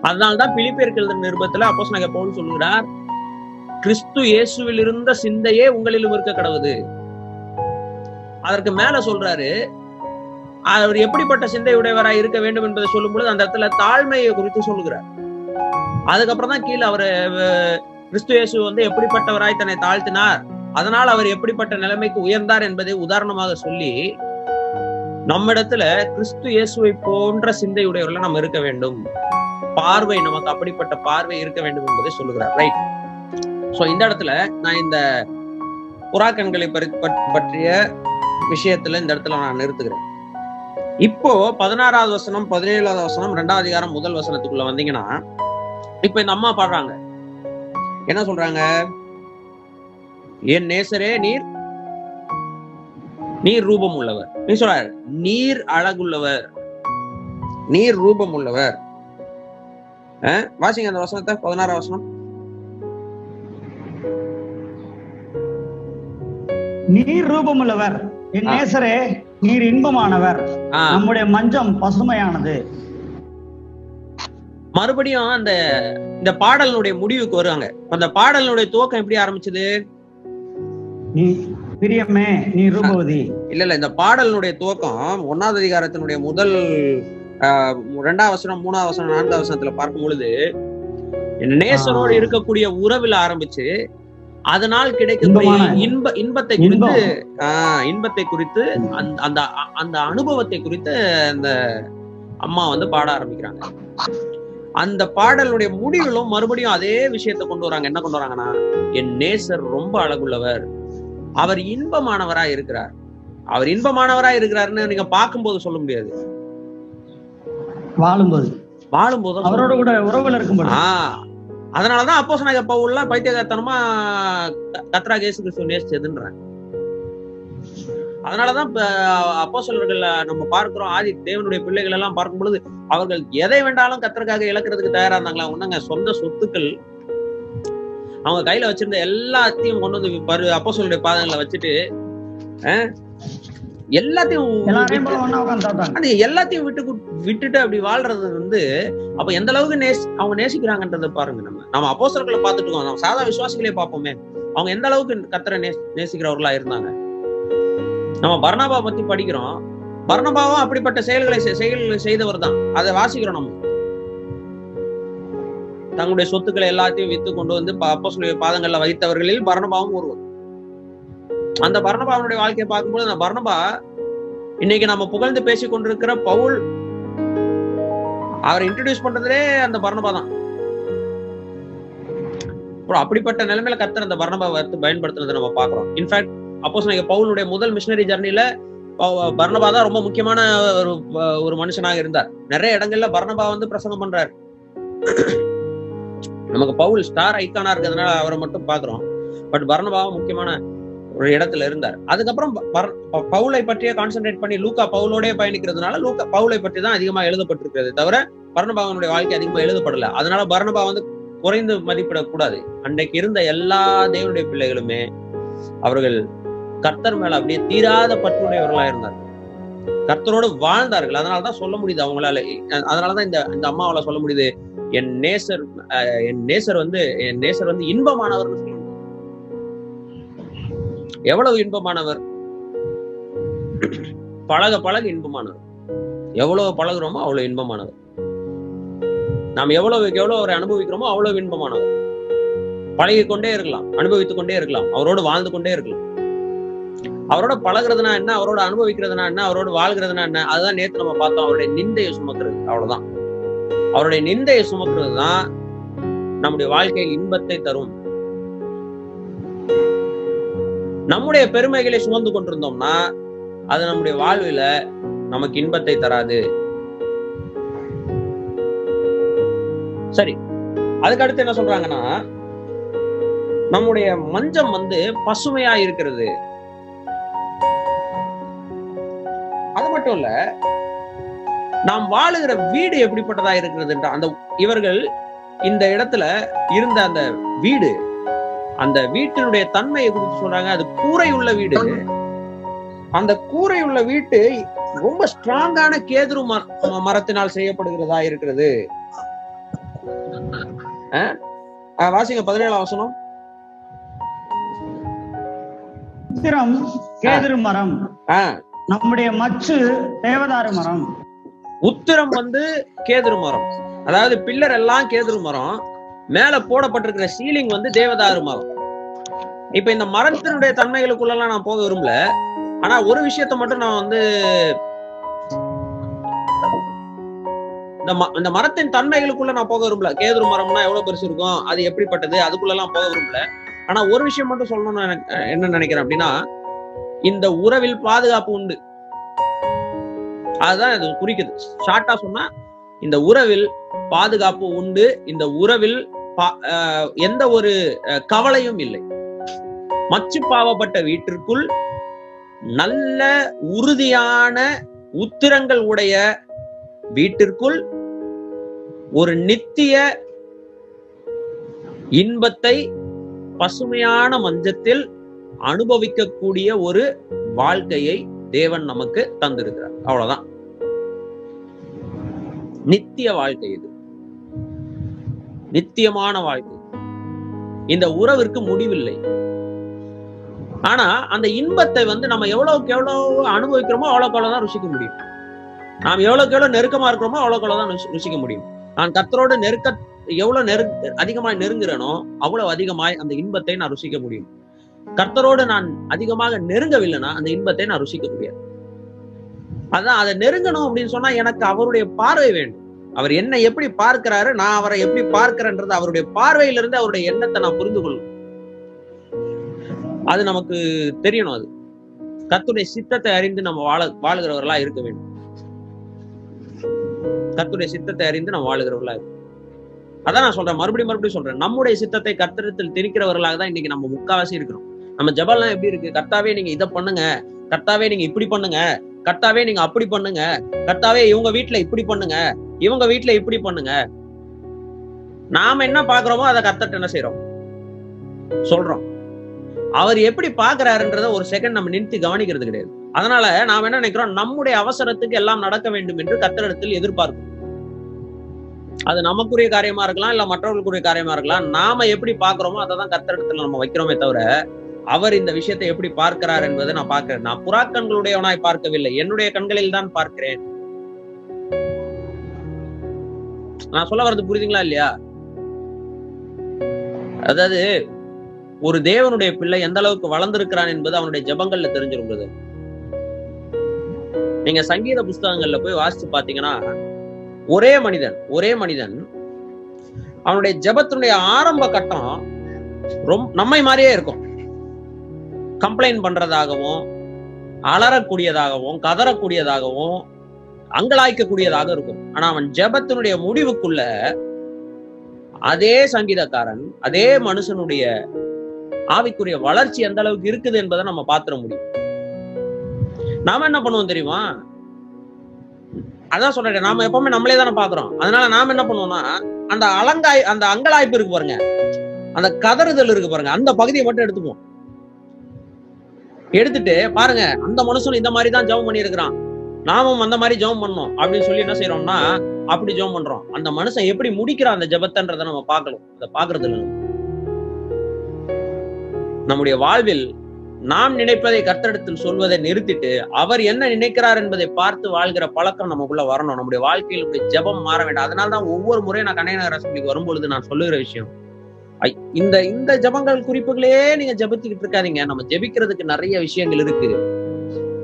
அதனால்தான் பிலிப்பியர்கள் நிருபத்துல அப்போஸ் நகர் பவுல் சொல்லுகிறார் கிறிஸ்து இயேசுவில் இருந்த சிந்தையே உங்களிலும் இருக்க கடவுது. அதற்கு மேல சொல்றாரு அவர் எப்படிப்பட்ட சிந்தையுடையவராய் இருக்க வேண்டும் என்பதை சொல்லும் பொழுது அந்த இடத்துல தாழ்மையை குறித்து சொல்லுகிறார். அதுக்கப்புறம் தான் கீழே அவர் கிறிஸ்து இயேசு வந்து எப்படிப்பட்டவராய் தன்னை தாழ்த்தினார்? அதனால் அவர் எப்படிப்பட்ட நிலைமைக்கு உயர்ந்தார் என்பதை உதாரணமாக சொல்லி நம்மிடத்துல கிறிஸ்து இயேசுவை போன்ற சிந்தையுடையவர்கள நம்ம இருக்க வேண்டும். பார்வை நமக்கு அப்படிப்பட்ட பார்வை இருக்க வேண்டும் என்பதை சொல்லுகிறார். ரைட் சோ இந்த இடத்துல நான் இந்த புறாக்கண்களை பற்றிய விஷயத்துல இந்த இடத்துல நான் நிறுத்துகிறேன். இப்போ பதினாறாவது வசனம் பதினேழாவது வசனம் ரெண்டாவது அதிகாரம் முதல் வசனத்துக்குள்ள வந்தீங்கன்னா இப்ப இந்த அம்மா பாடுறாங்க. என்ன சொல்றாங்க? என் நேசரே நீர் நீர் ரூபம் உள்ளவர். நீ சொல்றாரு நீர் அழகுள்ளவர். நீர் ரூபம் உள்ளவர். வாசிங்க அந்த வசனத்தை பதினாறாம் வசனம். நீர் ரூபமுள்ளவர் என் ஆ. நேசரே நீர் இன்பமானவர். நம்முடைய மஞ்சம் பசுமையானது. மறுபடியும் அந்த இந்த பாடலினுடைய முடிவுக்கு வருவாங்க. அந்த பாடலினுடைய துவக்கம் எப்படி ஆரம்பிச்சது? நீ பிரியமே நீ ரூபவதி. இல்ல இல்ல இந்த பாடலினுடைய துவக்கம் ஒன்னாவது அதிகாரத்தினுடைய முதல் ரெண்டாவது வசனம் மூணாவது வசனம் நான்காவது வசனத்துல பார்க்கும் பொழுது நேசரோடு. இருக்கக்கூடிய உறவில் ஆரம்பிச்சு அதனால் கிடைக்கக்கூடிய இன்ப இன்பத்தை குறித்து ஆஹ், இன்பத்தை குறித்து அந்த அந்த அந்த அனுபவத்தை குறித்து அந்த அம்மா வந்து பாட ஆரம்பிக்கிறாங்க. அந்த பாடலுடைய முடிவிலும் மறுபடியும் அதே விஷயத்தை கொண்டு வராங்க. என்ன கொண்டு வராங்கன்னா என் நேசர் ரொம்ப அழகுள்ளவர். அவர் இன்பமானவரா இருக்கிறார். அவர் இன்பமானவரா இருக்கிறாருன்னு நீங்க பார்க்கும்போது சொல்ல முடியாது. வாழும்போது. வாழும்போது அவரோட கூட உறவுல இருக்கும்போது. ஆஹ் அதனாலதான் அப்போ சொன்ன பவுல்ல பைத்தியகாரத்தனமா கத்ரா கேசு கிறிஸ்துவ நேசிச்சதுன்றாங்க. அதனாலதான் அப்போ நம்ம பார்க்கிறோம் ஆதி தேவனுடைய பிள்ளைகள் எல்லாம் பார்க்கும் பொழுது அவர்கள் எதை வேண்டாலும் கத்தருக்காக இழக்கிறதுக்கு தயாரா இருந்தாங்களா? ஒண்ணுங்க சொந்த சொத்துக்கள் அவங்க கையில வச்சிருந்த எல்லாத்தையும் கொண்டு வந்து பரு அப்போ பாதங்களை வச்சுட்டு எல்லாத்தையும் அது எல்லாத்தையும் விட்டு விட்டுட்டு அப்படி வாழ்றது வந்து அப்ப எந்த அளவுக்கு நேசி அவங்க நேசிக்கிறாங்கன்றத பாருங்க நம்ம. நம்ம அப்போஸ்தலர்களை பார்த்துட்டு இருக்கோம். நம்ம சாதா விசுவாசிகளே பார்ப்போமே. அவங்க எந்த அளவுக்கு கத்தரை நேசி நேசிக்கிறவர்களா இருந்தாங்க? நம்ம பர்ணபா பத்தி படிக்கிறோம். பர்ணபாவும் அப்படிப்பட்ட செயல்களை செயல்களை செய்தவர் தான். அதை வாசிக்கிறோம் நம்ம. தங்களுடைய சொத்துக்களை எல்லாத்தையும் வித்து கொண்டு வந்து அப்போஸ்தலருடைய பாதங்கள்ல வைத்தவர்களில் பர்ணபாவும் ஒருவர். அந்த பர்ணபாவனுடைய வாழ்க்கையை பார்க்கும்போது அந்த பர்ணபா இன்னைக்கு நம்ம புகழ்ந்து பேசிக் கொண்டிருக்கிற பவுல் அவரை இன்ட்ரடியூஸ் பண்றதுலே அந்த பர்ணபா தான். அப்புறம் அப்படிப்பட்ட நிலைமையில கர்த்தர் அந்த பர்ணபா பயன்படுத்துறதை நம்ம பாக்குறோம் இன்ஃபேக்ட் அப்போ நீங்க பவுலுடைய முதல் மிஷினரி ஜர்னில பர்ணபா தான் ரொம்ப முக்கியமான ஒரு ஒரு மனுஷனாக இருந்தார். நிறைய இடங்கள்ல பர்ணபா வந்து பிரசங்கம் பண்றாரு. நமக்கு பவுல் ஸ்டார் ஐக்கானா இருக்கிறதுனால அவரை மட்டும் பாக்குறோம் பட் பர்ணபாவும் முக்கியமான ஒரு இடத்துல இருந்தார். அதுக்கப்புறம் பர்- பவுலை பற்றியே கான்சென்ட்ரேட் பண்ணி லூக்கா பவுலோடய பயணிக்கிறதுனால லூக்கா பவுலை பற்றி தான் அதிகமா எழுதப்பட்டிருக்கிறது தவிர பர்ணபாவனுடைய வாழ்க்கை அதிகமா எழுதப்படல. அதனால பர்ணபா வந்து குறைந்து மதிப்பிடக்கூடாது. அன்றைக்கு இருந்த எல்லா தேவனுடைய பிள்ளைகளுமே அவர்கள் கர்த்தர் மேல அப்படியே தீராத பற்றுடையவர்களா இருந்தார். கர்த்தரோடு வாழ்ந்தார்கள். அதனாலதான் சொல்ல முடியுது அவங்களால. அதனாலதான் இந்த இந்த அம்மாவால சொல்ல முடியுது. என் நேசர் அஹ் என் நேசர் வந்து என் நேசர் வந்து இன்பமானவர் சொல்ல எவ்வளவு இன்பமானவர்? பழக பழக இன்பமானவர். எவ்வளவு பழகுறோமோ அவ்வளவு இன்பமானவர். நாம் எவ்வளவுக்கு எவ்வளவு அவரை அனுபவிக்கிறோமோ அவ்வளவு இன்பமானவர். பழகி கொண்டே இருக்கலாம் அனுபவித்துக் கொண்டே இருக்கலாம். அவரோடு வாழ்ந்து கொண்டே இருக்கலாம். அவரோட பழகுறதுனா என்ன? அவரோட அனுபவிக்கிறதுனா என்ன? அவரோட வாழ்கிறதுனா என்ன? அதுதான் நேத்து நம்ம பார்த்தோம். அவருடைய நிந்தையை சுமக்கிறது. அவ்வளவுதான். அவருடைய நிந்தையை சுமக்கிறது தான் நம்முடைய வாழ்க்கையில் இன்பத்தை தரும். நம்முடைய பெருமைகளை சுமந்து கொண்டிருந்தோம்னா அது நம்முடைய வாழ்வில நமக்கு இன்பத்தை தராது. சரி. அதுக்கு அடுத்து என்ன சொல்றாங்கன்னா நம்முடைய மஞ்சம் வந்து பசுமையா இருக்கிறது. இல்ல நாம் வாழுகிற வீடு எப்படிப்பட்டதா இருக்கிறது அந்த இவர்கள் இந்த இடத்துல இருந்த அந்த வீடு அந்த வீட்டினுடைய தன்மையை குறித்து சொல்றாங்க. அது கூரை உள்ள வீடு. அந்த கூரை உள்ள வீட்டு ரொம்ப ஸ்ட்ராங்கான கேதுரு மர- மரத்தினால் செய்யப்படுகிறதா இருக்கிறது. வாசிங்க பதினேழாம் வசனம். கேதுரு மரம். ஆஹ் நம்முடைய மச்சு தேவதாரு மரம். உத்திரம் வந்து கேதுரு மரம். அதாவது பில்லர் எல்லாம் கேதுரு மரம். மேல போடப்பட்டிருக்கிற சீலிங் வந்து தேவதாரு மரம். இப்ப இந்த மரத்தினுடைய தன்மைகளுக்குள்ளலாம் நான் போக விரும்பல. ஆனா ஒரு விஷயத்த மட்டும் நான் வந்து இந்த மரத்தின் தன்மைகளுக்குள்ள நான் போக விரும்பல. கேதுரு மரம்னா எவ்வளவு பெருசு இருக்கும்? அது எப்படிப்பட்டது? அதுக்குள்ள எல்லாம் போக விரும்பல. ஆனா ஒரு விஷயம் மட்டும் சொல்லணும்னு என்ன நினைக்கிறேன் அப்படின்னா இந்த உறவில் பாதுகாப்பு உண்டு. அதுதான் அது குறிக்குது. ஷார்ட்டா சொன்னா இந்த உறவில் பாதுகாப்பு உண்டு. இந்த உறவில் எந்த ஒரு கவலையும் இல்லை. மச்சு பாவப்பட்ட வீட்டிற்குள் நல்ல உறுதியான உத்திரங்கள் உடைய வீட்டிற்குள் ஒரு நித்திய இன்பத்தை பசுமையான மஞ்சத்தில் அனுபவிக்கக்கூடிய ஒரு வாழ்க்கையை தேவன் நமக்கு தந்திருக்கிறார். அவ்வளவுதான். நித்திய வாழ்க்கை இது. நித்தியமான வாழ்க்கை. இந்த உறவிற்கு முடிவில்லை. ஆனா அந்த இன்பத்தை வந்து நம்ம எவ்வளவுக்கு எவ்வளவு அனுபவிக்கிறோமோ அவ்வளவுக்கு அவ்வளவுதான் ருசிக்க முடியும். நாம் எவ்வளவுக்கு எவ்வளவு நெருக்கமா இருக்கிறோமோ அவ்வளவுக்கு அவ்வளவுதான் ருசிக்க முடியும். நான் கத்தரோட நெருக்க எவ்வளவு நெரு அதிகமாய் நெருங்குறேனோ அவ்வளவு அதிகமாய் அந்த இன்பத்தை நான் ருசிக்க முடியும். கர்த்தரோடு நான் அதிகமாக நெருங்கவில்லைன்னா அந்த இன்பத்தை நான் ருசிக்க முடியாது. அதான் அதை நெருங்கணும் அப்படின்னு சொன்னா எனக்கு அவருடைய பார்வை வேண்டும். அவர் என்னை எப்படி பார்க்கிறாரு நான் அவரை எப்படி பார்க்கிறேன்றது அவருடைய பார்வையிலிருந்து அவருடைய எண்ணத்தை நான் புரிந்து கொள்ளும் அது நமக்கு தெரியணும் அது. கத்துடைய சித்தத்தை அறிந்து நம்ம வாழ வாழுகிறவர்களா இருக்க வேண்டும். கத்துடைய சித்தத்தை அறிந்து நம்ம வாழுகிறவர்களா அதான் நான் சொல்றேன். மறுபடியும் மறுபடியும் சொல்றேன். நம்முடைய சித்தத்தை கத்திரத்தில் திணிக்கிறவர்களாக தான் இன்னைக்கு நம்ம முக்காவாசி இருக்கிறோம். நம்ம ஜபம்லாம் எப்படி இருக்கு? கர்த்தாவே நீங்க இதை பண்ணுங்க. கர்த்தாவே நீங்க இப்படி பண்ணுங்க. கர்த்தாவே நீங்க அப்படி பண்ணுங்க. கர்த்தாவே இவங்க வீட்டுல இப்படி பண்ணுங்க. இவங்க வீட்டுல இப்படி பண்ணுங்க. நாம என்ன பாக்குறோமோ அதை கர்த்தட்ட என்ன செய்யறோம் சொல்றோம். அவர் எப்படி பாக்குறாருன்றத ஒரு செகண்ட் நம்ம நிறுத்தி கவனிக்கிறது கிடையாது. அதனால நாம என்ன நினைக்கிறோம்? நம்முடைய அவசரத்துக்கு எல்லாம் நடக்க வேண்டும் என்று கத்தரிடத்தில் எதிர்பார்க்கும் அது நமக்குரிய காரியமா இருக்கலாம் இல்ல மற்றவர்களுக்குரிய காரியமா இருக்கலாம். நாம எப்படி பாக்குறோமோ அதை தான் கத்தரிடத்துல நம்ம வைக்கிறோமே தவிர அவர் இந்த விஷயத்தை எப்படி பார்க்கிறார் என்பதை நான் பார்க்கிறேன். நான் புறாக்கண்களுடையவனாய் பார்க்கவில்லை. என்னுடைய கண்களில் தான் பார்க்கிறேன். நான் சொல்ல வர்றது புரியுதுங்களா இல்லையா? அதாவது ஒரு தேவனுடைய பிள்ளை எந்த அளவுக்கு வளர்ந்திருக்கிறான் என்பது அவனுடைய ஜபங்கள்ல தெரிஞ்சிருந்தது நீங்க சங்கீத புஸ்தகங்கள்ல போய் வாசிச்சு பாத்தீங்கன்னா ஒரே மனிதன் ஒரே மனிதன் அவனுடைய ஜபத்தினுடைய ஆரம்ப கட்டம் ரொம்ப நம்மை மாதிரியே இருக்கும். கம்ப்ளைண்ட் பண்றதாகவும் அலறக்கூடியதாகவும் கதறக்கூடியதாகவும் அங்கலாய்க்கக்கூடியதாக இருக்கும். ஆனா அவன் ஜெபத்தினுடைய முடிவுக்குள்ள அதே சங்கீதக்காரன் அதே மனுஷனுடைய ஆவிக்குரிய வளர்ச்சி எந்த அளவுக்கு இருக்குது என்பதை நம்ம பாத்திர முடியும். நாம என்ன பண்ணுவோம் தெரியுமா? அதான் சொல்றேன் நாம எப்பவுமே நம்மளே தானே பாக்குறோம் அதனால நாம என்ன பண்ணுவோம்னா அந்த அலங்காய் அந்த அங்கலாய்ப்பு இருக்கு பாருங்க. அந்த கதறுதல் இருக்கு பாருங்க. அந்த பகுதியை மட்டும் எடுத்துப்போம் எடுத்துட்டு பாருங்க அந்த மனுஷன் இந்த மாதிரி தான் ஜெபம் பண்ணியிருக்கிறான். நாமும் அந்த மாதிரி ஜெபம் பண்ணோம் அப்படின்னு சொல்லி என்ன செய்யறோம்னா அப்படி ஜெபம் பண்றோம். அந்த மனுஷன் எப்படி முடிக்கிறான் அந்த ஜெபத்தன்றதை நம்ம பார்க்கலாம் அதை பாக்குறது இல்லை. நம்முடைய வாழ்வில் நாம் நினைப்பதை கர்த்தரிடத்தில் சொல்வதை நிறுத்திட்டு அவர் என்ன நினைக்கிறார் என்பதை பார்த்து வாழ்கிற பழக்கம் நமக்குள்ள வரணும். நம்முடைய வாழ்க்கையில் ஜெபம் மாற வேண்டாம். அதனால தான் ஒவ்வொரு முறையும் நான் கண்ணையநகர அசம்பிளிக்கு வரும்பொழுது நான் சொல்லுகிற விஷயம். இந்த இந்த ஜெபங்கள் குறிப்புகளே நீங்க ஜபிச்சுக்கிட்டு இருக்காதீங்க. நம்ம ஜெபிக்கிறதுக்கு நிறைய விஷயங்கள் இருக்கு.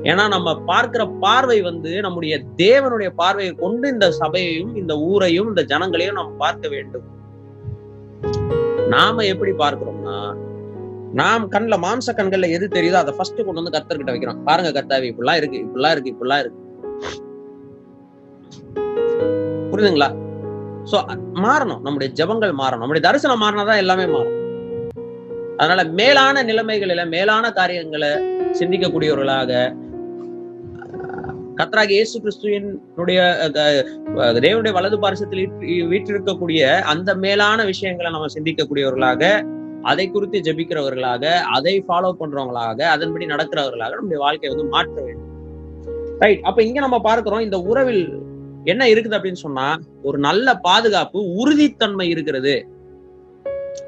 ஏன்னா நம்ம பார்க்கிற பார்வை வந்து நம்முடைய தேவனுடைய பார்வையை கொண்டு இந்த சபையையும் இந்த ஊரையும் இந்த ஜனங்களையும் நம்ம பார்க்க வேண்டும். நாம எப்படி பார்க்கிறோம்னா நாம் கண்ணுல மாம்ச கண்கள்ல எது தெரியுதோ அதை ஃபர்ஸ்ட் கொண்டு வந்து கர்த்தர்கிட்ட வைக்கிறோம். பாருங்க கர்த்தாவே இப்படிலாம் இருக்கு இப்படிலாம் இருக்கு இப்படிலாம் இருக்கு. புரியுதுங்களா? சோ மாறணும். நம்முடைய ஜபங்கள் மாறணும். நம்முடைய தரிசனம் மாறினாதான் எல்லாமே மாறும். அதனால மேலான நிலைமைகளில மேலான காரியங்களை சிந்திக்கக்கூடியவர்களாக கத்ராக இயேசு கிறிஸ்துவனுடைய தேவனுடைய வலது பாரசத்தில் வீற்றிருக்கக்கூடிய அந்த மேலான விஷயங்களை நம்ம சிந்திக்கக்கூடியவர்களாக அதை குறித்து ஜபிக்கிறவர்களாக அதை ஃபாலோ பண்றவங்களாக அதன்படி நடக்கிறவர்களாக நம்முடைய வாழ்க்கையை வந்து மாற்ற வேண்டும். ரைட் அப்ப இங்க நம்ம பார்க்கிறோம் இந்த உறவில் என்ன இருக்குது அப்படின்னு சொன்னா ஒரு நல்ல பாதுகாப்பு உறுதித்தன்மை இருக்கிறது.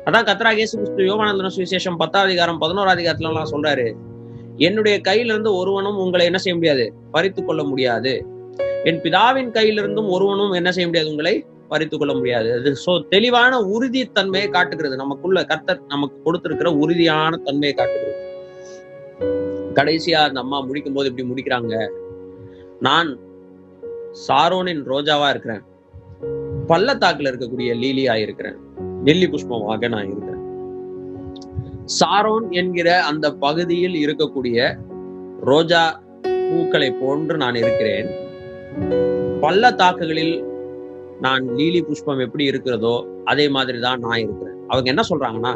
அதான் கத்ரா கேசு கிறிஸ்து யோகானந்தன சுவிசேஷம் பத்தாவது அதிகாரம் பதினோரா அதிகாரத்துல எல்லாம் சொல்றாரு என்னுடைய கையிலிருந்து ஒருவனும் உங்களை என்ன செய்ய முடியாது? பறித்து கொள்ள முடியாது. என் பிதாவின் கையிலிருந்தும் ஒருவனும் என்ன செய்ய முடியாது? உங்களை பறித்து கொள்ள முடியாது. அது சோ தெளிவான உறுதித்தன்மையை காட்டுகிறது. நமக்குள்ள கர்த்தர் நமக்கு கொடுத்திருக்கிற உறுதியான தன்மையை காட்டுகிறது. கடைசியா அந்த அம்மா முடிக்கும் போது இப்படி முடிக்கிறாங்க? நான் சாரோனின் ரோஜாவா இருக்கிறேன். பள்ளத்தாக்குல இருக்கக்கூடிய லீலியா இருக்கிறேன் நெல்லி புஷ்பமாக நான் இருக்கிறேன் சாரோன் என்கிற அந்த பகுதியில் இருக்கக்கூடிய ரோஜா பூக்களை போன்று நான் இருக்கிறேன். பள்ளத்தாக்குகளில் நான் லீலி புஷ்பம் எப்படி இருக்கிறதோ அதே மாதிரி தான் நான் இருக்கிறேன். அவங்க என்ன சொல்றாங்கன்னா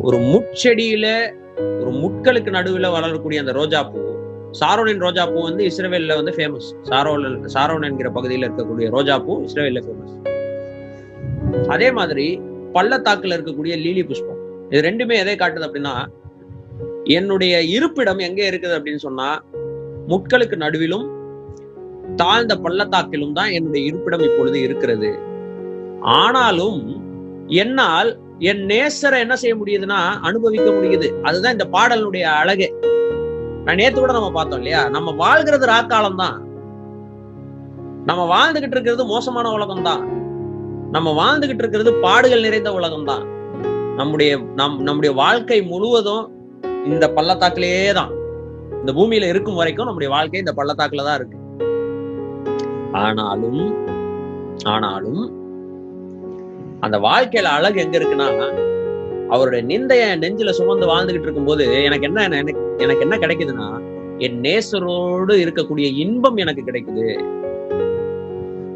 ஒரு முட்செடியில ஒரு முட்களுக்கு நடுவுல வளரக்கூடிய அந்த ரோஜா பூ சாரோனின் ரோஜா பூ வந்து இஸ்ரேவேல்ல வந்து ஃபேமஸ் சாரோன் சாரோன் என்கிற பகுதியில் இருக்கக்கூடிய ரோஜா பூ இஸ்ரேவேல்ல ஃபேமஸ் அதே மாதிரி பள்ளத்தாக்குல இருக்கக்கூடிய லீலி புஷ்பம். இது ரெண்டுமே எதை காட்டுது அப்படின்னா என்னுடைய இருப்பிடம் எங்க இருக்குது அப்படின்னு சொன்னா முட்களுக்கு நடுவிலும் தாழ்ந்த பள்ளத்தாக்கிலும் தான் என்னுடைய இருப்பிடம் இப்பொழுது இருக்கிறது. ஆனாலும் என்னால் என் நேசரை என்ன செய்ய முடியுதுன்னா அனுபவிக்க முடியுது. அதுதான் இந்த பாடலுடைய அழகே. நான் நேத்து கூட நம்ம பார்த்தோம் இல்லையா? நம்ம வாழ்கிறது ராக்காலம் தான் நம்ம வாழ்ந்துகிட்டு இருக்கிறது மோசமான உலகம் தான் நம்ம வாழ்ந்துகிட்டு இருக்கிறது பாடுகள் நிறைந்த உலகம் தான் நம்முடைய நம் நம்முடைய வாழ்க்கை முழுவதும் இந்த பள்ளத்தாக்கிலேயே தான் இந்த பூமியில இருக்கும் வரைக்கும் நம்முடைய வாழ்க்கை இந்த பள்ளத்தாக்குல தான் இருக்கு. ஆனாலும் ஆனாலும் அந்த வாழ்க்கையில அழகு எங்க இருக்குன்னா அவருடைய நிந்தைய நெஞ்சில சுமந்து வாழ்ந்துகிட்டு இருக்கும்போது எனக்கு என்ன எனக்கு எனக்கு என்ன கிடைக்குதுன்னா என் நேசரோடு இருக்கக்கூடிய இன்பம் எனக்கு கிடைக்குது.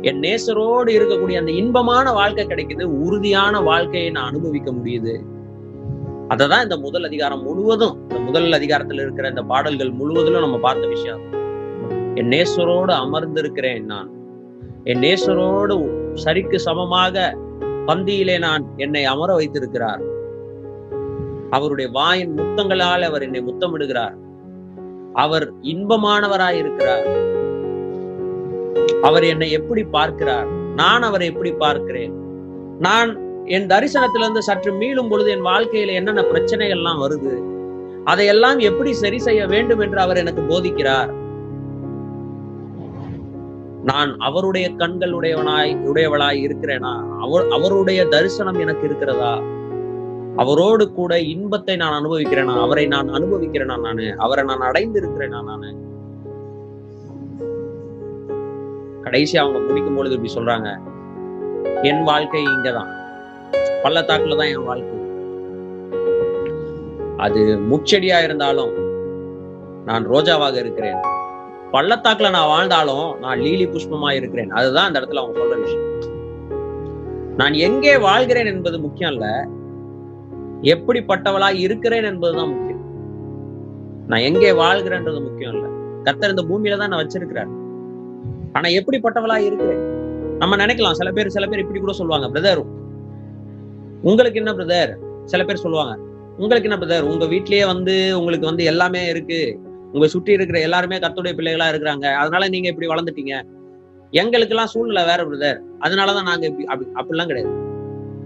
என் நேசரோடு இருக்கக்கூடிய அந்த இன்பமான வாழ்க்கை கிடைக்குது. உறுதியான வாழ்க்கையை நான் அனுபவிக்க முடியுது. அததான் இந்த முதல் அதிகாரம் முழுவதும் இந்த முதல் அதிகாரத்துல இருக்கிற இந்த பாடல்கள் முழுவதிலும் நம்ம பார்த்த விஷயம். என் நேசரோடு அமர்ந்திருக்கிறேன் நான். என் நேசரோடு சரிக்கு சமமாக பந்தியிலே நான் என்னை அமர வைத்திருக்கிறார். அவருடைய வாயின் முத்தங்களால் அவர் என்னை முத்தமிடுகிறார். அவர் இன்பமானவராய் இருக்கிறார். அவர் என்னை எப்படி பார்க்கிறார்? நான் அவரை எப்படி பார்க்கிறேன்? நான் என் தரிசனத்திலிருந்து சற்று மீளும் பொழுது என் வாழ்க்கையில என்னென்ன பிரச்சனைகள்லாம் வருது? அதையெல்லாம் எப்படி சரி செய்ய வேண்டும் என்று அவர் எனக்கு போதிக்கிறார். நான் அவருடைய கண்கள் உடையவனாய் உடையவளாய் இருக்கிறேனா? அவர் அவருடைய தரிசனம் எனக்கு இருக்கிறதா? அவரோடு கூட இன்பத்தை நான் அனுபவிக்கிறேனா? அவரை நான் அனுபவிக்கிறேனா நானு? அவரை நான் அடைந்து இருக்கிறேனா நானு? கடைசி அவங்க முடிக்கும் பொழுது இப்படி சொல்றாங்க. என் வாழ்க்கை இங்கதான். பள்ளத்தாக்குல தான் என் வாழ்க்கை. அது முச்செடியா இருந்தாலும் நான் ரோஜாவாக இருக்கிறேன். பள்ளத்தாக்குல நான் வாழ்ந்தாலும் நான் லீலி புஷ்பமா இருக்கிறேன். அதுதான் அந்த இடத்துல அவங்க சொல்ற விஷயம். நான் எங்கே வாழ்கிறேன் என்பது முக்கியம் இல்ல. எப்படிப்பட்டவளாய் இருக்கிறேன் என்பதுதான் முக்கியம். நான் எங்கே வாழ்கிறேன்றது முக்கியம் இல்ல. கத்தர் இந்த பூமியில தான் நான் வச்சிருக்கிறார். ஆனா எப்படிப்பட்டவளா இருக்கிறேன்? நம்ம நினைக்கலாம். சில பேர் சில பேர் இப்படி கூட சொல்லுவாங்க. பிரதர் உங்களுக்கு என்ன பிரதர் சில பேர் சொல்லுவாங்க. உங்களுக்கு என்ன பிரதர் உங்க வீட்லயே வந்து உங்களுக்கு வந்து எல்லாமே இருக்கு. உங்க சுற்றி இருக்கிற எல்லாருமே கத்துடைய பிள்ளைகளா இருக்கிறாங்க. அதனால நீங்க இப்படி வளர்ந்துட்டீங்க. எங்களுக்கு எல்லாம் சூழ்நிலை வேற பிரதர் அதனாலதான் நாங்க இப்படி அப்படி அப்படிலாம் கிடையாது.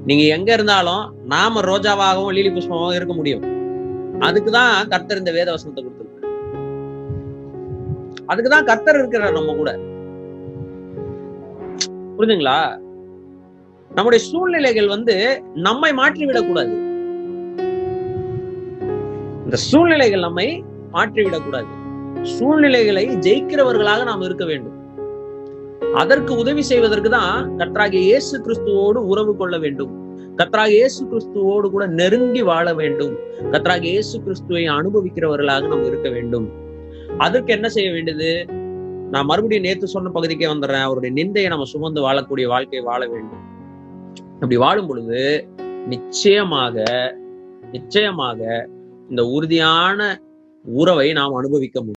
நீங்க எங்க இருந்தாலும் நாம ரோஜாவாகவும் லீலி புஷ்பமாகவும் இருக்க முடியும். அதுக்குதான் கர்த்தர் இந்த வேத வசனத்தை கொடுத்துருக்கு அதுக்குதான் கர்த்தர் இருக்கிறார் நம்ம கூட. புரியுதுங்களா நம்முடைய சூழ்நிலைகள் வந்து நம்மை மாற்றி விடக்கூடாது இந்த சூழ்நிலைகள் நம்மை மாற்றிவிடக்கூடாது. சூழ்நிலைகளை ஜெயிக்கிறவர்களாக நாம் இருக்க வேண்டும். அதற்கு உதவி செய்வதற்கு தான் கத்ராகிய இயேசு கிறிஸ்துவோடு உறவு கொள்ள வேண்டும். கத்ராக இயேசு கிறிஸ்துவோடு கூட நெருங்கி வாழ வேண்டும். கத்ராக இயேசு கிறிஸ்துவை அனுபவிக்கிறவர்களாக நாம் இருக்க வேண்டும். அதற்கு என்ன செய்ய வேண்டியது? நான் மறுபடியும் நேத்து சொன்ன பகுதிக்கே வந்துடுறேன். அவருடைய நிந்தையை நம்ம சுமந்து வாழக்கூடிய வாழ்க்கையை வாழ வேண்டும். அப்படி வாழும் பொழுது நிச்சயமாக நிச்சயமாக இந்த உறுதியான உறவை நாம் அனுபவிக்க முடியும்.